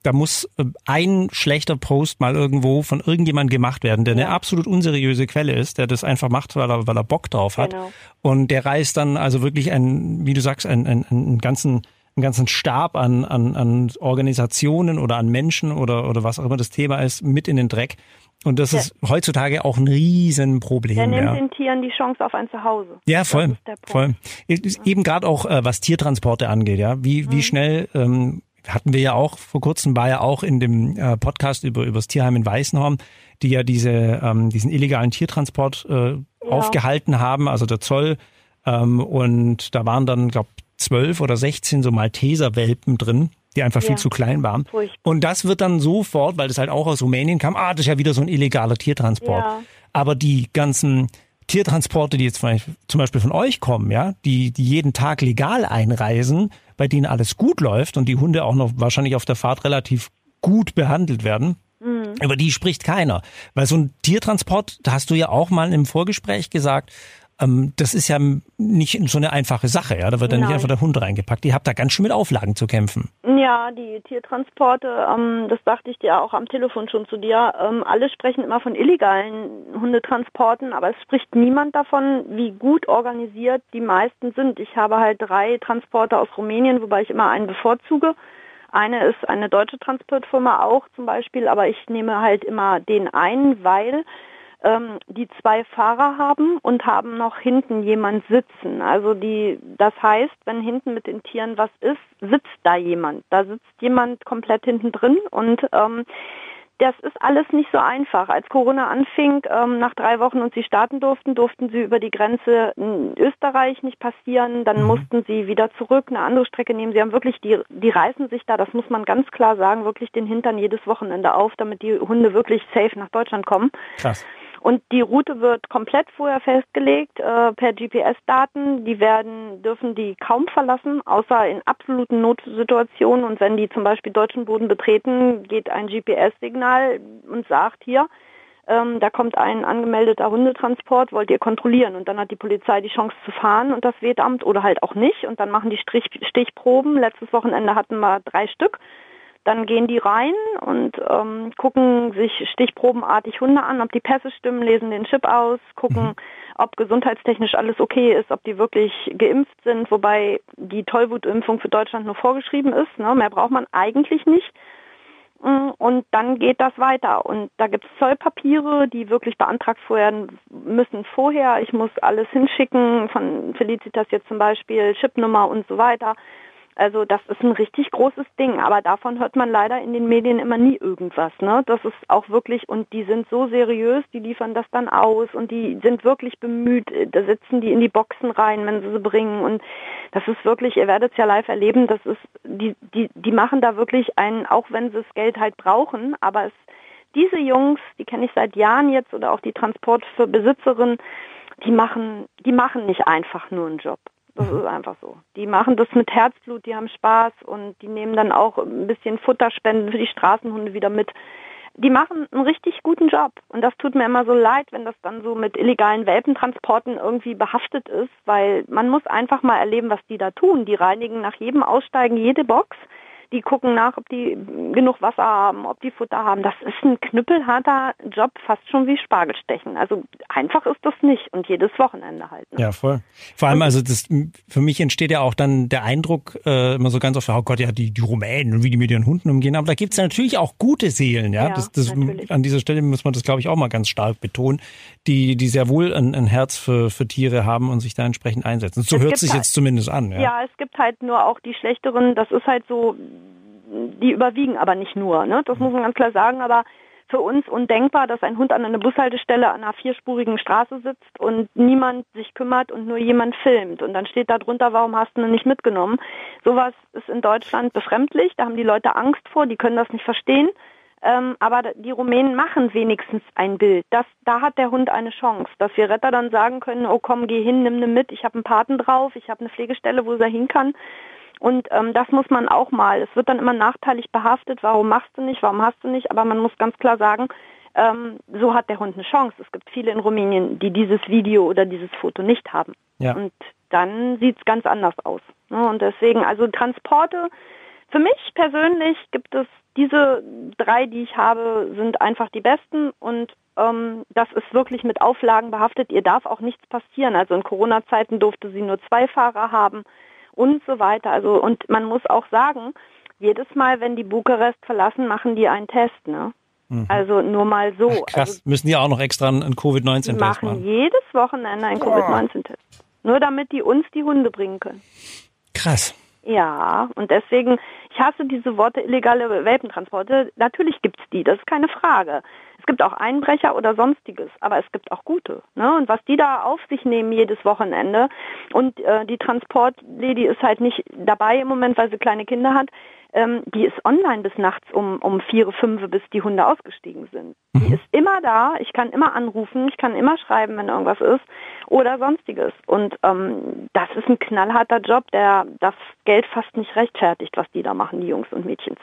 Da muss äh, ein schlechter Post mal irgendwo von irgendjemand gemacht werden, der ja. eine absolut unseriöse Quelle ist, der das einfach macht, weil er, weil er Bock drauf hat. Genau. Und der reißt dann also wirklich ein, wie du sagst, einen, einen, einen ganzen einen ganzen Stab an, an, an Organisationen oder an Menschen oder, oder was auch immer das Thema ist, mit in den Dreck. Und das ja. ist heutzutage auch ein Riesenproblem. Der nimmt ja. den Tieren die Chance auf ein Zuhause. Ja, voll. Voll. Eben gerade auch, äh, was Tiertransporte angeht, ja. Wie, mhm. wie schnell ähm, hatten wir ja auch vor kurzem, war ja auch in dem äh, Podcast über, über das Tierheim in Weißenhorn, die ja diese, ähm, diesen illegalen Tiertransport äh, ja. aufgehalten haben, also der Zoll. Ähm, und da waren dann, glaube zwölf oder sechzehn so Malteser-Welpen drin, die einfach ja. viel zu klein waren. Furchtbar. Und das wird dann sofort, weil das halt auch aus Rumänien kam, ah, das ist ja wieder so ein illegaler Tiertransport. Ja. Aber die ganzen Tiertransporte, die jetzt zum Beispiel von euch kommen, ja, die, die jeden Tag legal einreisen, bei denen alles gut läuft und die Hunde auch noch wahrscheinlich auf der Fahrt relativ gut behandelt werden, mhm. über die spricht keiner. Weil so ein Tiertransport, da hast du ja auch mal im Vorgespräch gesagt, ähm, das ist ja nicht so eine einfache Sache, ja. Da wird dann nicht einfach der Hund reingepackt. Ihr habt da ganz schön mit Auflagen zu kämpfen. Ja, die Tiertransporte, ähm, das sagte ich dir auch am Telefon schon zu dir. Ähm, alle sprechen immer von illegalen Hundetransporten, aber es spricht niemand davon, wie gut organisiert die meisten sind. Ich habe halt drei Transporte aus Rumänien, wobei ich immer einen bevorzuge. Eine ist eine deutsche Transportfirma auch zum Beispiel, aber ich nehme halt immer den einen, weil ähm, die zwei Fahrer haben und haben noch hinten jemand sitzen. Also die, das heißt, wenn hinten mit den Tieren was ist, sitzt da jemand. Da sitzt jemand komplett hinten drin und ähm, das ist alles nicht so einfach. Als Corona anfing, ähm, nach drei Wochen und sie starten durften, durften sie über die Grenze in Österreich nicht passieren. Dann mhm. mussten sie wieder zurück, eine andere Strecke nehmen. Sie haben wirklich, die, die reißen sich da, das muss man ganz klar sagen, wirklich den Hintern jedes Wochenende auf, damit die Hunde wirklich safe nach Deutschland kommen. Krass. Und die Route wird komplett vorher festgelegt äh, per GPS-Daten. Die werden dürfen die kaum verlassen, außer in absoluten Notsituationen. Und wenn die zum Beispiel deutschen Boden betreten, geht ein GPS-Signal und sagt hier, ähm, da kommt ein angemeldeter Hundetransport, wollt ihr kontrollieren? Und dann hat die Polizei die Chance zu fahren und das Wetamt oder halt auch nicht. Und dann machen die Strich Stichproben. Letztes Wochenende hatten wir drei Stück dann gehen die rein und ähm, gucken sich stichprobenartig Hunde an, ob die Pässe stimmen, lesen den Chip aus, gucken, mhm. ob gesundheitstechnisch alles okay ist, ob die wirklich geimpft sind, wobei die Tollwutimpfung für Deutschland nur vorgeschrieben ist. Ne? Mehr braucht man eigentlich nicht. Mm, und dann geht das weiter. Und da gibt es Zollpapiere, die wirklich beantragt werden müssen vorher. Ich muss alles hinschicken, von Felicitas jetzt zum Beispiel, Chipnummer und so weiter. Also das ist ein richtig großes Ding, aber davon hört man leider in den Medien immer nie irgendwas. Ne? Das ist auch wirklich, und die sind so seriös, die liefern das dann aus und die sind wirklich bemüht, da sitzen die in die Boxen rein, wenn sie sie bringen. Und das ist wirklich, ihr werdet es ja live erleben, das ist, die, die, die machen da wirklich einen, auch wenn sie das Geld halt brauchen, aber es, diese Jungs, die kenne ich seit Jahren jetzt oder auch die Transportbesitzerin, die machen, die machen nicht einfach nur einen Job. Das ist einfach so. Die machen das mit Herzblut, die haben Spaß und die nehmen dann auch ein bisschen Futterspenden für die Straßenhunde wieder mit. Die machen einen richtig guten Job. Und das tut mir immer so leid, wenn das dann so mit illegalen Welpentransporten irgendwie behaftet ist, weil man muss einfach mal erleben, was die da tun. Die reinigen nach jedem Aussteigen jede Box die gucken nach, ob die genug Wasser haben, ob die Futter haben. Das ist ein knüppelharter Job, fast schon wie Spargelstechen. Also einfach ist das nicht und jedes Wochenende halt. Ne? Ja, voll. Vor allem, also das, für mich entsteht ja auch dann der Eindruck, äh, immer so ganz oft, oh Gott, ja, die, die Rumänen und wie die mit ihren Hunden umgehen. Aber da gibt es natürlich auch gute Seelen, ja. ja das, das, an dieser Stelle muss man das, glaube ich, auch mal ganz stark betonen, die, die sehr wohl ein, ein Herz für, für Tiere haben und sich da entsprechend einsetzen. So es hört sich halt, jetzt zumindest an. Ja. ja, es gibt halt nur auch die schlechteren, das ist halt so, die überwiegen aber nicht nur. Ne? Das muss man ganz klar sagen, aber für uns undenkbar, dass ein Hund an einer Bushaltestelle an einer vierspurigen Straße sitzt und niemand sich kümmert und nur jemand filmt. Und dann steht da drunter, warum hast du ihn nicht mitgenommen? Sowas ist in Deutschland befremdlich, da haben die Leute Angst vor, die können das nicht verstehen. Ähm, aber die Rumänen machen wenigstens ein Bild. Das, da hat der Hund eine Chance, dass wir Retter dann sagen können, oh komm, geh hin, nimm ne mit, ich habe einen Paten drauf, ich habe eine Pflegestelle, wo er hin kann. Und ähm, das muss man auch mal. Es wird dann immer nachteilig behaftet, warum machst du nicht, warum hast du nicht, aber man muss ganz klar sagen, ähm, so hat der Hund eine Chance. Es gibt viele in Rumänien, die dieses Video oder dieses Foto nicht haben. Ja. Und dann sieht es ganz anders aus. Ne? Und deswegen, also Transporte, für mich persönlich gibt es diese drei, die ich habe, sind einfach die besten und ähm, das ist wirklich mit Auflagen behaftet. Ihr darf auch nichts passieren. Also in Corona-Zeiten durfte sie nur zwei Fahrer haben und so weiter. Also und man muss auch sagen, jedes Mal, wenn die Bukarest verlassen, machen die einen Test, ne? Mhm. Also nur mal so. Ach, krass, also, müssen die auch noch extra einen Covid-19-Test machen? machen jedes Wochenende einen Covid-19-Test. Nur damit die uns die Hunde bringen können. Krass. Ja, und deswegen, ich ich hasse diese Worte illegale Welpentransporte. Natürlich gibt's die, das ist keine Frage. Es gibt auch Einbrecher oder sonstiges, aber es gibt auch gute. Ne? Und was die da auf sich nehmen jedes Wochenende und äh, die Transportlady ist halt nicht dabei im Moment, weil sie kleine Kinder hat, ähm, die ist online bis nachts um, um vier, fünf, bis die Hunde ausgestiegen sind. Mhm. Die ist immer da, ich kann immer anrufen, ich kann immer schreiben, wenn irgendwas ist oder sonstiges. Und ähm, das ist ein knallharter Job, der das Geld fast nicht rechtfertigt, was die da machen, die Jungs und Mädchens.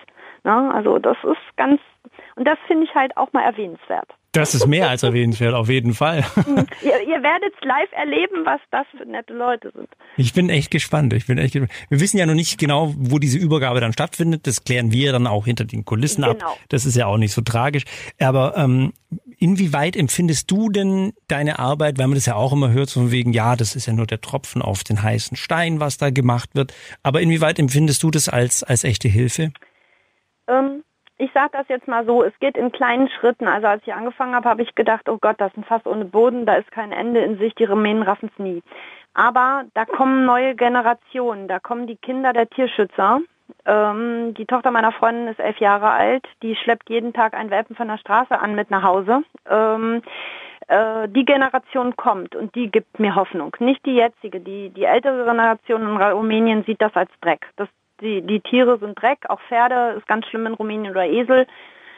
Ne? Also das ist ganz, und das finde ich halt auch mal erwähnenswert. Das ist mehr als erwähnenswert, auf jeden Fall. Hm. <laughs> ihr, ihr werdet live erleben, was das für nette Leute sind. Ich bin echt gespannt. Ich bin echt gespannt. Wir wissen ja noch nicht genau, wo diese Übergabe dann stattfindet. Das klären wir dann auch hinter den Kulissen genau. ab. Das ist ja auch nicht so tragisch. Aber ähm, inwieweit empfindest du denn deine Arbeit, weil man das ja auch immer hört, so von wegen, ja, das ist ja nur der Tropfen auf den heißen Stein, was da gemacht wird. Aber inwieweit empfindest du das als, als echte Hilfe? Ich sage das jetzt mal so, es geht in kleinen Schritten. Also als ich angefangen habe, habe ich gedacht, oh Gott, das ist ein Fass ohne Boden, da ist kein Ende in sich, die Rumänen raffen es nie. Aber da kommen neue Generationen, da kommen die Kinder der Tierschützer. Ähm, die Tochter meiner Freundin ist elf Jahre alt, die schleppt jeden Tag einen Welpen von der Straße an mit nach Hause. Ähm, äh, die Generation kommt und die gibt mir Hoffnung. Nicht die jetzige, die, die ältere Generation in Rumänien sieht das als Dreck. Das die, die Tiere sind Dreck, auch Pferde ist ganz schlimm in Rumänien oder Esel.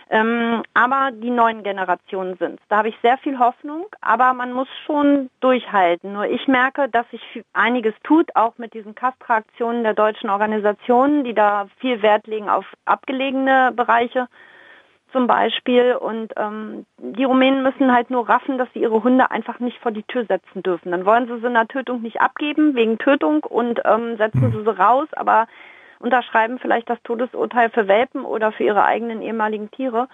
Ähm, aber die neuen Generationen sind Da habe ich sehr viel Hoffnung, aber man muss schon durchhalten. Nur ich merke, dass sich einiges tut, auch mit diesen Kastra-Aktionen der deutschen Organisationen, die da viel Wert legen auf abgelegene Bereiche zum Beispiel. Und ähm, die Rumänen müssen halt nur raffen, dass sie ihre Hunde einfach nicht vor die Tür setzen dürfen. Dann wollen sie sie in der Tötung nicht abgeben wegen Tötung und ähm, setzen sie sie raus, aber unterschreiben vielleicht das Todesurteil für Welpen oder für ihre eigenen ehemaligen Tiere.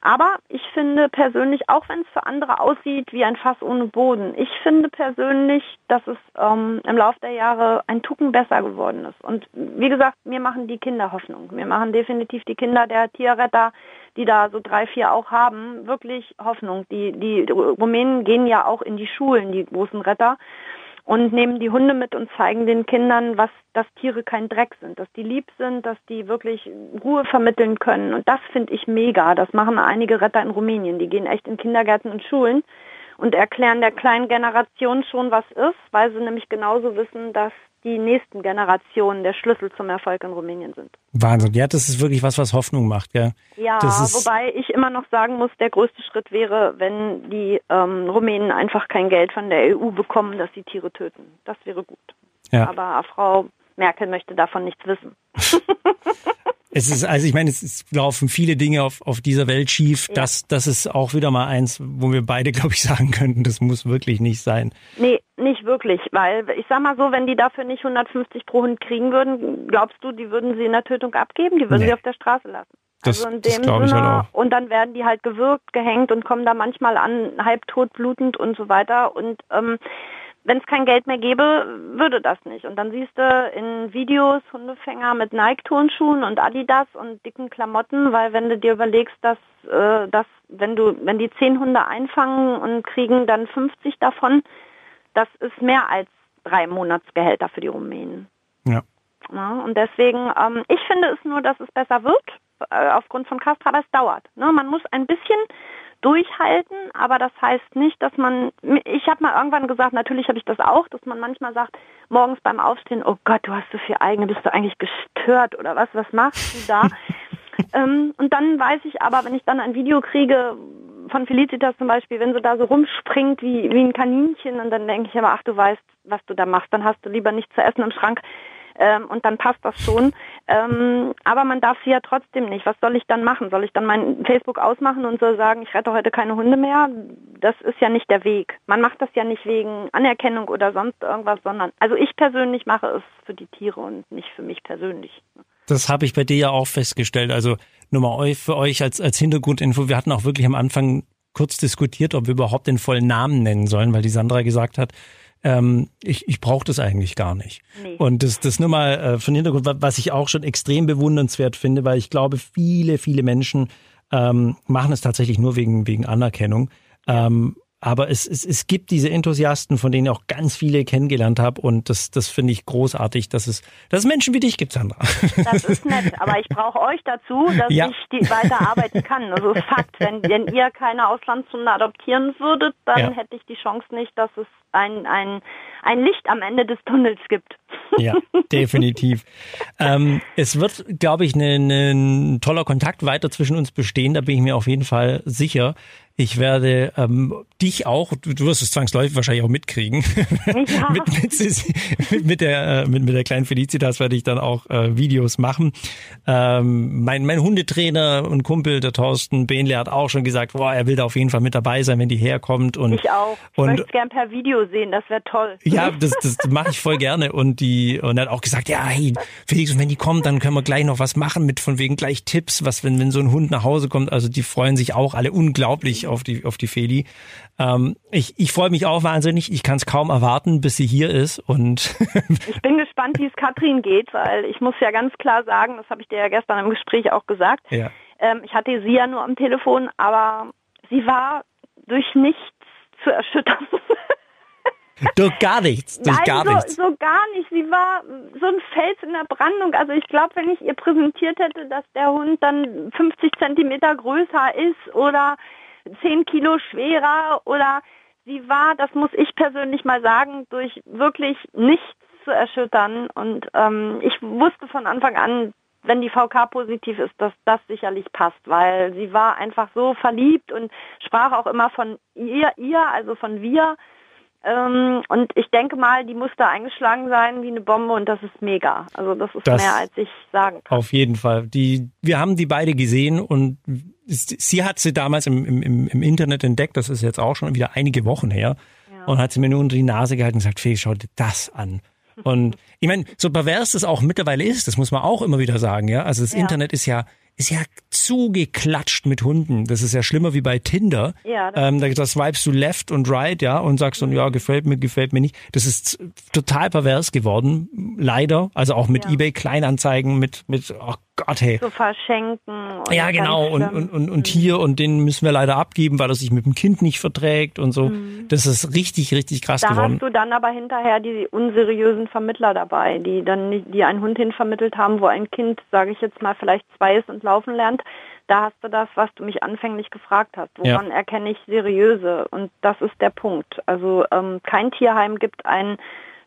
Aber ich finde persönlich, auch wenn es für andere aussieht wie ein Fass ohne Boden, ich finde persönlich, dass es ähm, im Laufe der Jahre ein Tucken besser geworden ist. Und wie gesagt, mir machen die Kinder Hoffnung. Mir machen definitiv die Kinder der Tierretter, die da so drei, vier auch haben, wirklich Hoffnung. Die, die Rumänen gehen ja auch in die Schulen, die großen Retter und nehmen die Hunde mit und zeigen den Kindern, was, dass Tiere kein Dreck sind, dass die lieb sind, dass die wirklich Ruhe vermitteln können. Und das finde ich mega. Das machen einige Retter in Rumänien. Die gehen echt in Kindergärten und Schulen und erklären der kleinen Generation schon, was ist, weil sie nämlich genauso wissen, dass die nächsten Generationen der Schlüssel zum Erfolg in Rumänien sind. Wahnsinn. Ja, das ist wirklich was, was Hoffnung macht, gell? Ja, wobei ich immer noch sagen muss, der größte Schritt wäre, wenn die ähm, Rumänen einfach kein Geld von der EU bekommen, dass sie Tiere töten. Das wäre gut. Ja. Aber Frau Merkel möchte davon nichts wissen. <laughs> Es ist, also ich meine, es, laufen viele Dinge auf, auf dieser Welt schief. Ja. Das, das ist auch wieder mal eins, wo wir beide, <laughs> glaube ich, sagen könnten, das muss wirklich nicht sein. Nee, nicht wirklich, weil ich sag mal so, wenn die dafür nicht 150 pro Hund kriegen würden, glaubst du, die würden sie in der Tötung abgeben? Die würden nee. sie auf der Straße lassen. Das, also in dem Sinne, ich halt auch. und dann werden die halt gewürgt, gehängt und kommen da manchmal an, halbtot, blutend und so weiter. Und ähm, wenn es kein Geld mehr gäbe, würde das nicht. Und dann siehst du in Videos Hundefänger mit Nike-Turnschuhen und Adidas und dicken Klamotten, weil wenn du dir überlegst, dass, äh, dass wenn du, wenn die zehn Hunde einfangen und kriegen dann 50 davon, das ist mehr als drei Monatsgehälter für die Rumänen. Ja. ja und deswegen, ähm, ich finde es nur, dass es besser wird, äh, aufgrund von Castra, aber es dauert. Ne? Man muss ein bisschen durchhalten, aber das heißt nicht, dass man, ich habe mal irgendwann gesagt, natürlich habe ich das auch, dass man manchmal sagt, morgens beim Aufstehen, oh Gott, du hast so viel eigene, bist du eigentlich gestört oder was, was machst du da? <laughs> ähm, und dann weiß ich aber, wenn ich dann ein Video kriege, von Felicitas zum Beispiel, wenn sie da so rumspringt wie, wie ein Kaninchen und dann denke ich immer, ach du weißt, was du da machst, dann hast du lieber nichts zu essen im Schrank ähm, und dann passt das schon. Ähm, aber man darf sie ja trotzdem nicht. Was soll ich dann machen? Soll ich dann mein Facebook ausmachen und so sagen, ich rette heute keine Hunde mehr? Das ist ja nicht der Weg. Man macht das ja nicht wegen Anerkennung oder sonst irgendwas, sondern also ich persönlich mache es für die Tiere und nicht für mich persönlich. Das habe ich bei dir ja auch festgestellt. Also nur mal für euch als, als Hintergrundinfo. Wir hatten auch wirklich am Anfang kurz diskutiert, ob wir überhaupt den vollen Namen nennen sollen, weil die Sandra gesagt hat, ähm, ich, ich brauche das eigentlich gar nicht. Nee. Und das, das nur mal äh, von Hintergrund, was ich auch schon extrem bewundernswert finde, weil ich glaube, viele, viele Menschen ähm, machen es tatsächlich nur wegen, wegen Anerkennung. Ähm, aber es, es, es gibt diese Enthusiasten, von denen ich auch ganz viele kennengelernt habe und das, das finde ich großartig, dass es, dass es Menschen wie dich gibt, Sandra. Das ist nett, <laughs> aber ich brauche euch dazu, dass ja. ich die weiterarbeiten kann. Also <laughs> Fakt, wenn, wenn ihr keine Auslandshunde adoptieren würdet, dann ja. hätte ich die Chance nicht, dass es ein, ein, ein Licht am Ende des Tunnels gibt. <laughs> Ja, definitiv. ähm, es wird, glaube ich, ein ne, ne, toller Kontakt weiter zwischen uns bestehen, da bin ich mir auf jeden Fall sicher. Ich werde ähm, dich auch, du, du wirst es zwangsläufig wahrscheinlich auch mitkriegen. Ja. <laughs> mit, mit, mit, der, äh, mit, mit der kleinen Felicitas werde ich dann auch äh, Videos machen. Ähm, mein, mein Hundetrainer und Kumpel, der Thorsten Behnle, hat auch schon gesagt, boah, er will da auf jeden Fall mit dabei sein, wenn die herkommt. Und, ich auch. Ich möchte es gern per Video sehen, das wäre toll. Ja, das, das mache ich voll gerne. Und die und er hat auch gesagt, ja, hey, Felix, wenn die kommt, dann können wir gleich noch was machen mit von wegen gleich Tipps, was, wenn, wenn so ein Hund nach Hause kommt. Also die freuen sich auch alle unglaublich auf die, auf die Feli. Ähm, ich ich freue mich auch wahnsinnig. Ich kann es kaum erwarten, bis sie hier ist. Und ich bin gespannt, wie es Katrin geht, weil ich muss ja ganz klar sagen, das habe ich dir ja gestern im Gespräch auch gesagt. Ja. Ähm, ich hatte sie ja nur am Telefon, aber sie war durch nichts zu erschüttern. <laughs> Durch gar nichts, durch Nein, gar so, nichts. so gar nicht. Sie war so ein Fels in der Brandung. Also ich glaube, wenn ich ihr präsentiert hätte, dass der Hund dann 50 Zentimeter größer ist oder 10 Kilo schwerer oder sie war, das muss ich persönlich mal sagen, durch wirklich nichts zu erschüttern. Und ähm, ich wusste von Anfang an, wenn die VK positiv ist, dass das sicherlich passt, weil sie war einfach so verliebt und sprach auch immer von ihr, ihr, also von wir. Ähm, und ich denke mal, die musste eingeschlagen sein wie eine Bombe und das ist mega. Also das ist das mehr, als ich sagen kann. Auf jeden Fall. Die, wir haben die beide gesehen und sie hat sie damals im, im, im Internet entdeckt, das ist jetzt auch schon wieder einige Wochen her, ja. und hat sie mir nur unter die Nase gehalten und gesagt, Felix, schau dir das an. Und <laughs> ich meine, so pervers das auch mittlerweile ist, das muss man auch immer wieder sagen, ja. Also das ja. Internet ist ja ist ja zugeklatscht mit Hunden. Das ist ja schlimmer wie bei Tinder. Ja, das, ähm, da, da swipest du left und right, ja, und sagst dann, mhm. ja, gefällt mir, gefällt mir nicht. Das ist total pervers geworden, leider. Also auch mit ja. eBay Kleinanzeigen, mit, mit, oh Gott, hey. So verschenken. Ja, genau. Und, und, und, und hier, und den müssen wir leider abgeben, weil er sich mit dem Kind nicht verträgt und so. Mhm. Das ist richtig, richtig krass da geworden. Da hast du dann aber hinterher die unseriösen Vermittler dabei, die dann nicht, die einen Hund hin vermittelt haben, wo ein Kind, sage ich jetzt mal, vielleicht zwei ist und laufen lernt. Da hast du das, was du mich anfänglich gefragt hast. Woran ja. erkenne ich seriöse? Und das ist der Punkt. Also ähm, kein Tierheim gibt einen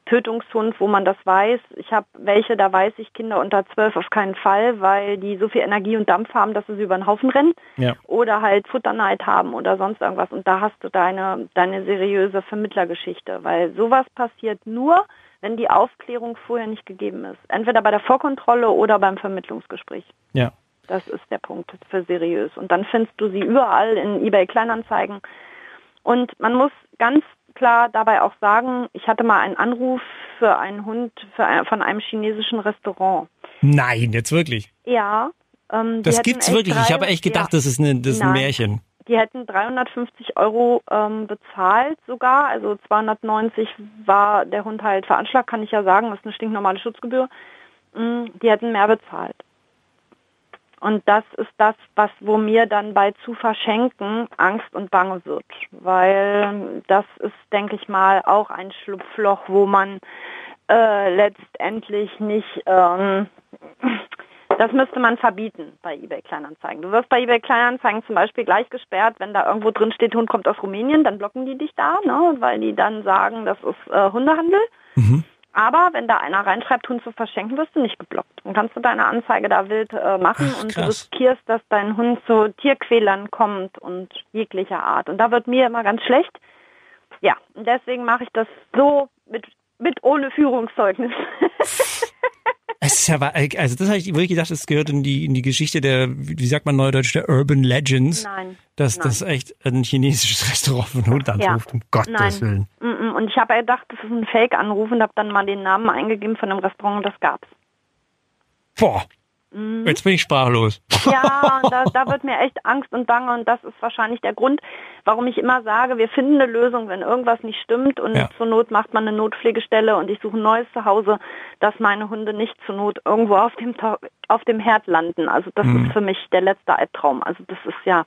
Tötungshund, wo man das weiß. Ich habe welche, da weiß ich Kinder unter zwölf auf keinen Fall, weil die so viel Energie und Dampf haben, dass sie sie über den Haufen rennen. Ja. Oder halt Futterneid haben oder sonst irgendwas. Und da hast du deine, deine seriöse Vermittlergeschichte. Weil sowas passiert nur, wenn die Aufklärung vorher nicht gegeben ist. Entweder bei der Vorkontrolle oder beim Vermittlungsgespräch. Ja. Das ist der Punkt für seriös. Und dann findest du sie überall in eBay Kleinanzeigen. Und man muss ganz klar dabei auch sagen, ich hatte mal einen Anruf für einen Hund für ein, von einem chinesischen Restaurant. Nein, jetzt wirklich? Ja. Ähm, das gibt's wirklich. Drei, ich habe echt gedacht, ja, das ist, eine, das ist ein Märchen. Die hätten 350 Euro ähm, bezahlt sogar, also 290 war der Hund halt veranschlagt, kann ich ja sagen, das ist eine stinknormale Schutzgebühr. Mm, die hätten mehr bezahlt. Und das ist das, was wo mir dann bei zu verschenken Angst und Bange wird, weil das ist, denke ich mal, auch ein Schlupfloch, wo man äh, letztendlich nicht ähm, das müsste man verbieten bei eBay Kleinanzeigen. Du wirst bei eBay Kleinanzeigen zum Beispiel gleich gesperrt, wenn da irgendwo drin steht, Hund kommt aus Rumänien, dann blocken die dich da, ne, weil die dann sagen, das ist äh, Hundehandel. Mhm. Aber wenn da einer reinschreibt, Hund zu verschenken, wirst du nicht geblockt. Dann kannst du deine Anzeige da wild äh, machen Ach, und du riskierst, dass dein Hund zu Tierquälern kommt und jeglicher Art. Und da wird mir immer ganz schlecht. Ja, und deswegen mache ich das so mit, mit ohne Führungszeugnis. <laughs> Es ist ja, also das habe ich wirklich gedacht, es gehört in die, in die Geschichte der, wie sagt man neudeutsch, der Urban Legends. Nein. Dass nein. das echt ein chinesisches <laughs> Restaurant von Hund anruft, ja. um Gottes Willen. Und ich habe gedacht, das ist ein Fake-Anruf und habe dann mal den Namen eingegeben von dem Restaurant und das gab's. Boah, Mhm. Jetzt bin ich sprachlos. Ja, da, da <laughs> wird mir echt Angst und Bange und das ist wahrscheinlich der Grund, warum ich immer sage, wir finden eine Lösung, wenn irgendwas nicht stimmt und ja. zur Not macht man eine Notpflegestelle und ich suche ein neues Zuhause, dass meine Hunde nicht zur Not irgendwo auf dem, auf dem Herd landen. Also das mhm. ist für mich der letzte Albtraum. Also das ist ja,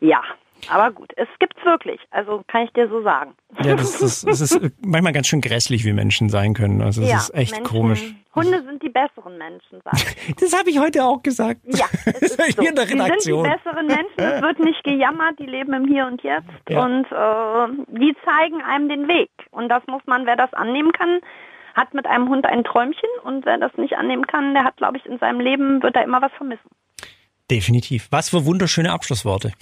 ja. Aber gut, es gibt's wirklich. Also kann ich dir so sagen. Ja, das, das, das ist manchmal ganz schön grässlich, wie Menschen sein können. Also es ja, ist echt Menschen, komisch. Hunde sind die besseren Menschen, sag ich. <laughs> Das habe ich heute auch gesagt. Ja, es <laughs> ist so. Hier in der Die sind Redaktion. die besseren Menschen, es wird nicht gejammert, die leben im Hier und Jetzt Ja. und äh, die zeigen einem den Weg. Und das muss man, wer das annehmen kann, hat mit einem Hund ein Träumchen und wer das nicht annehmen kann, der hat, glaube ich, in seinem Leben, wird er immer was vermissen. Definitiv. Was für wunderschöne Abschlussworte.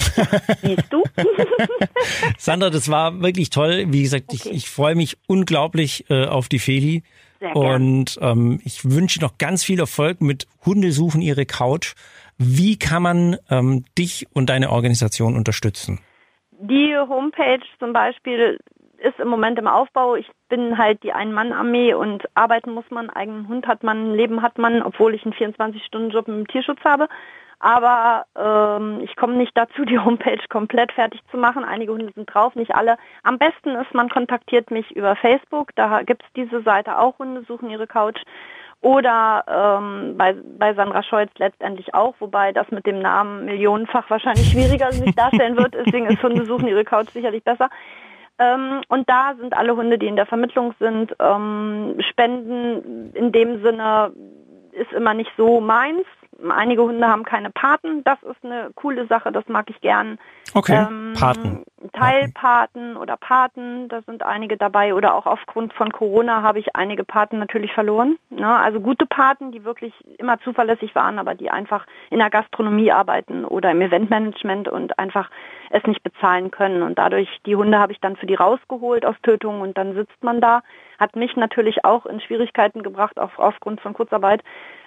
Siehst du? <laughs> Sandra, das war wirklich toll. Wie gesagt, ich, Okay. ich freue mich unglaublich äh, auf die Feli. Und ähm, ich wünsche noch ganz viel Erfolg mit Hunde suchen ihre Couch. Wie kann man ähm, dich und deine Organisation unterstützen? Die Homepage zum Beispiel ist im Moment im Aufbau. Ich bin halt die Ein-Mann-Armee und arbeiten muss man, eigenen Hund hat man, Leben hat man, obwohl ich einen 24-Stunden-Job im Tierschutz habe. Aber ähm, ich komme nicht dazu, <laughs> die Homepage komplett fertig zu machen. Einige Hunde sind drauf, nicht alle. Am besten ist, man kontaktiert mich über Facebook. Da gibt's diese Seite auch, Hunde suchen ihre Couch. Oder ähm, bei, bei Sandra Scholz letztendlich auch, wobei das mit dem Namen millionenfach wahrscheinlich schwieriger sich darstellen wird. Deswegen ist Hunde suchen ihre Couch sicherlich besser. Ähm, und da sind alle Hunde, die in der Vermittlung sind. Ähm, Spenden in dem Sinne ist immer nicht so meins. Einige Hunde haben keine Paten. Das ist eine coole Sache, das mag ich gern. Okay, Ähm, Paten. Teilpaten oder Paten, da sind einige dabei. Oder auch aufgrund von Corona habe ich einige Paten natürlich verloren. Ne? Also gute Paten, die wirklich immer zuverlässig waren, aber die einfach in der Gastronomie arbeiten oder im Eventmanagement und einfach es nicht bezahlen können. Und dadurch, die Hunde habe ich dann für die rausgeholt aus Tötungen und dann sitzt man da. Hat mich natürlich auch in Schwierigkeiten gebracht, auf, aufgrund von Kurzarbeit.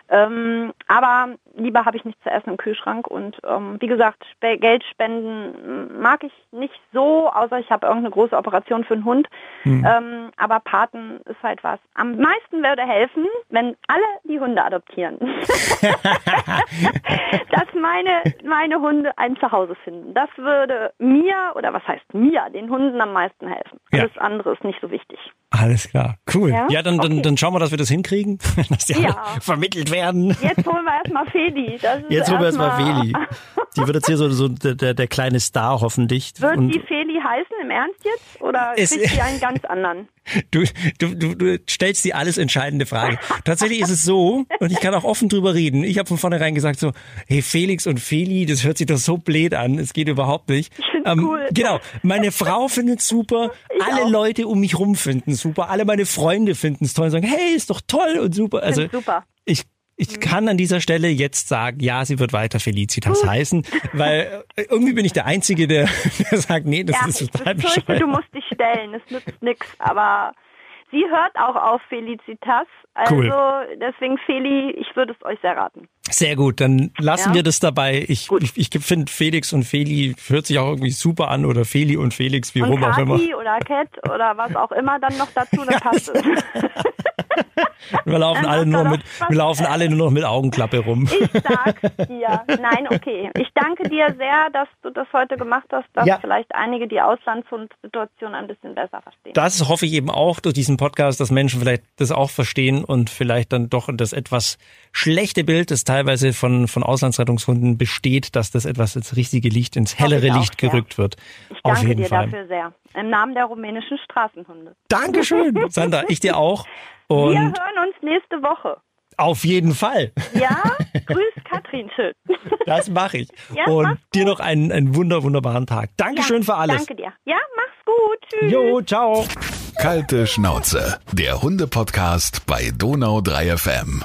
Ähm, aber lieber habe ich nichts zu essen im Kühlschrank und ähm, wie gesagt, Spe Geld spenden mag ich nicht so, außer ich habe irgendeine große Operation für einen Hund. Ähm, aber Paten ist halt was. Am meisten würde helfen, wenn alle die Hunde adoptieren. <laughs> dass meine, meine Hunde ein Zuhause finden. Das würde mir, oder was heißt mir, den Hunden am meisten helfen. Ja. Alles andere ist nicht so wichtig. Alles klar, cool. Ja, Ja? dann, dann, Okay. dann schauen wir, dass wir das hinkriegen, <laughs> dass die Ja. alle vermittelt werden. Jetzt holen wir erstmal Feli. Jetzt holen wir erstmal Feli. Die wird jetzt hier so, so der, der, kleine Star hoffentlich. Wird Und die Feli heißen im Ernst jetzt? Oder Es- kriegt sie einen <laughs> ganz anderen? du, du, du, du stellst die alles entscheidende Frage. Tatsächlich ist es so, und ich kann auch offen drüber reden. Ich habe von vornherein gesagt so, hey Felix und Feli, das hört sich doch so blöd an. Es geht überhaupt nicht. Ich find's cool. Genau. Meine Frau findet super. <laughs> Ich alle auch. Leute um mich rum finden super. Alle meine Freunde finden es toll und sagen, hey, ist doch toll und super. Also super. Ich ich kann an dieser Stelle jetzt sagen, ja, sie wird weiter Felicitas heißen, weil äh, irgendwie bin ich der Einzige, der, <laughs> der sagt, nee, das ja, ist ich total befürchte, bescheuert. du musst dich stellen. Es nützt nix. Aber sie hört auch auf Felicitas. Also Cool. deswegen Feli, ich würde es euch sehr raten. Sehr gut, dann lassen Ja. wir das dabei. Ich, Gut. ich, ich finde Felix und Feli hört sich auch irgendwie super an oder Feli und Felix, wie Und rum auch immer. Kati oder Cat oder was auch immer dann noch dazu, <laughs> dann passt es. <laughs> <laughs> Wir laufen Dann alle nur mit, wir laufen alle nur noch mit Augenklappe rum. Ich sag's dir. Nein, okay. Ich danke dir sehr, dass du das heute gemacht hast, dass Ja. vielleicht einige die Auslandssituation ein bisschen besser verstehen. Das hoffe ich eben auch durch diesen Podcast, dass Menschen vielleicht das auch verstehen und vielleicht dann doch das etwas schlechte Bild, das teilweise von, von Auslandsrettungshunden besteht, dass das etwas ins richtige Licht, ins hellere auch, Licht ja. gerückt wird. Ich Auf danke jeden dir Fall. dafür sehr. Im Namen der rumänischen Straßenhunde. Dankeschön, <laughs> Sandra, ich dir auch. Wir Und hören uns nächste Woche. auf jeden Fall. Ja? <laughs> Grüß Katrin schön. Das mache ich. Ja, und mach's dir noch einen, einen wunder, wunderbaren Tag. Dankeschön ja, für alles. Danke dir. Ja, mach's gut. Tschüss. Jo, ciao. Kalte Schnauze, der Hunde-Podcast bei Donau 3 FM.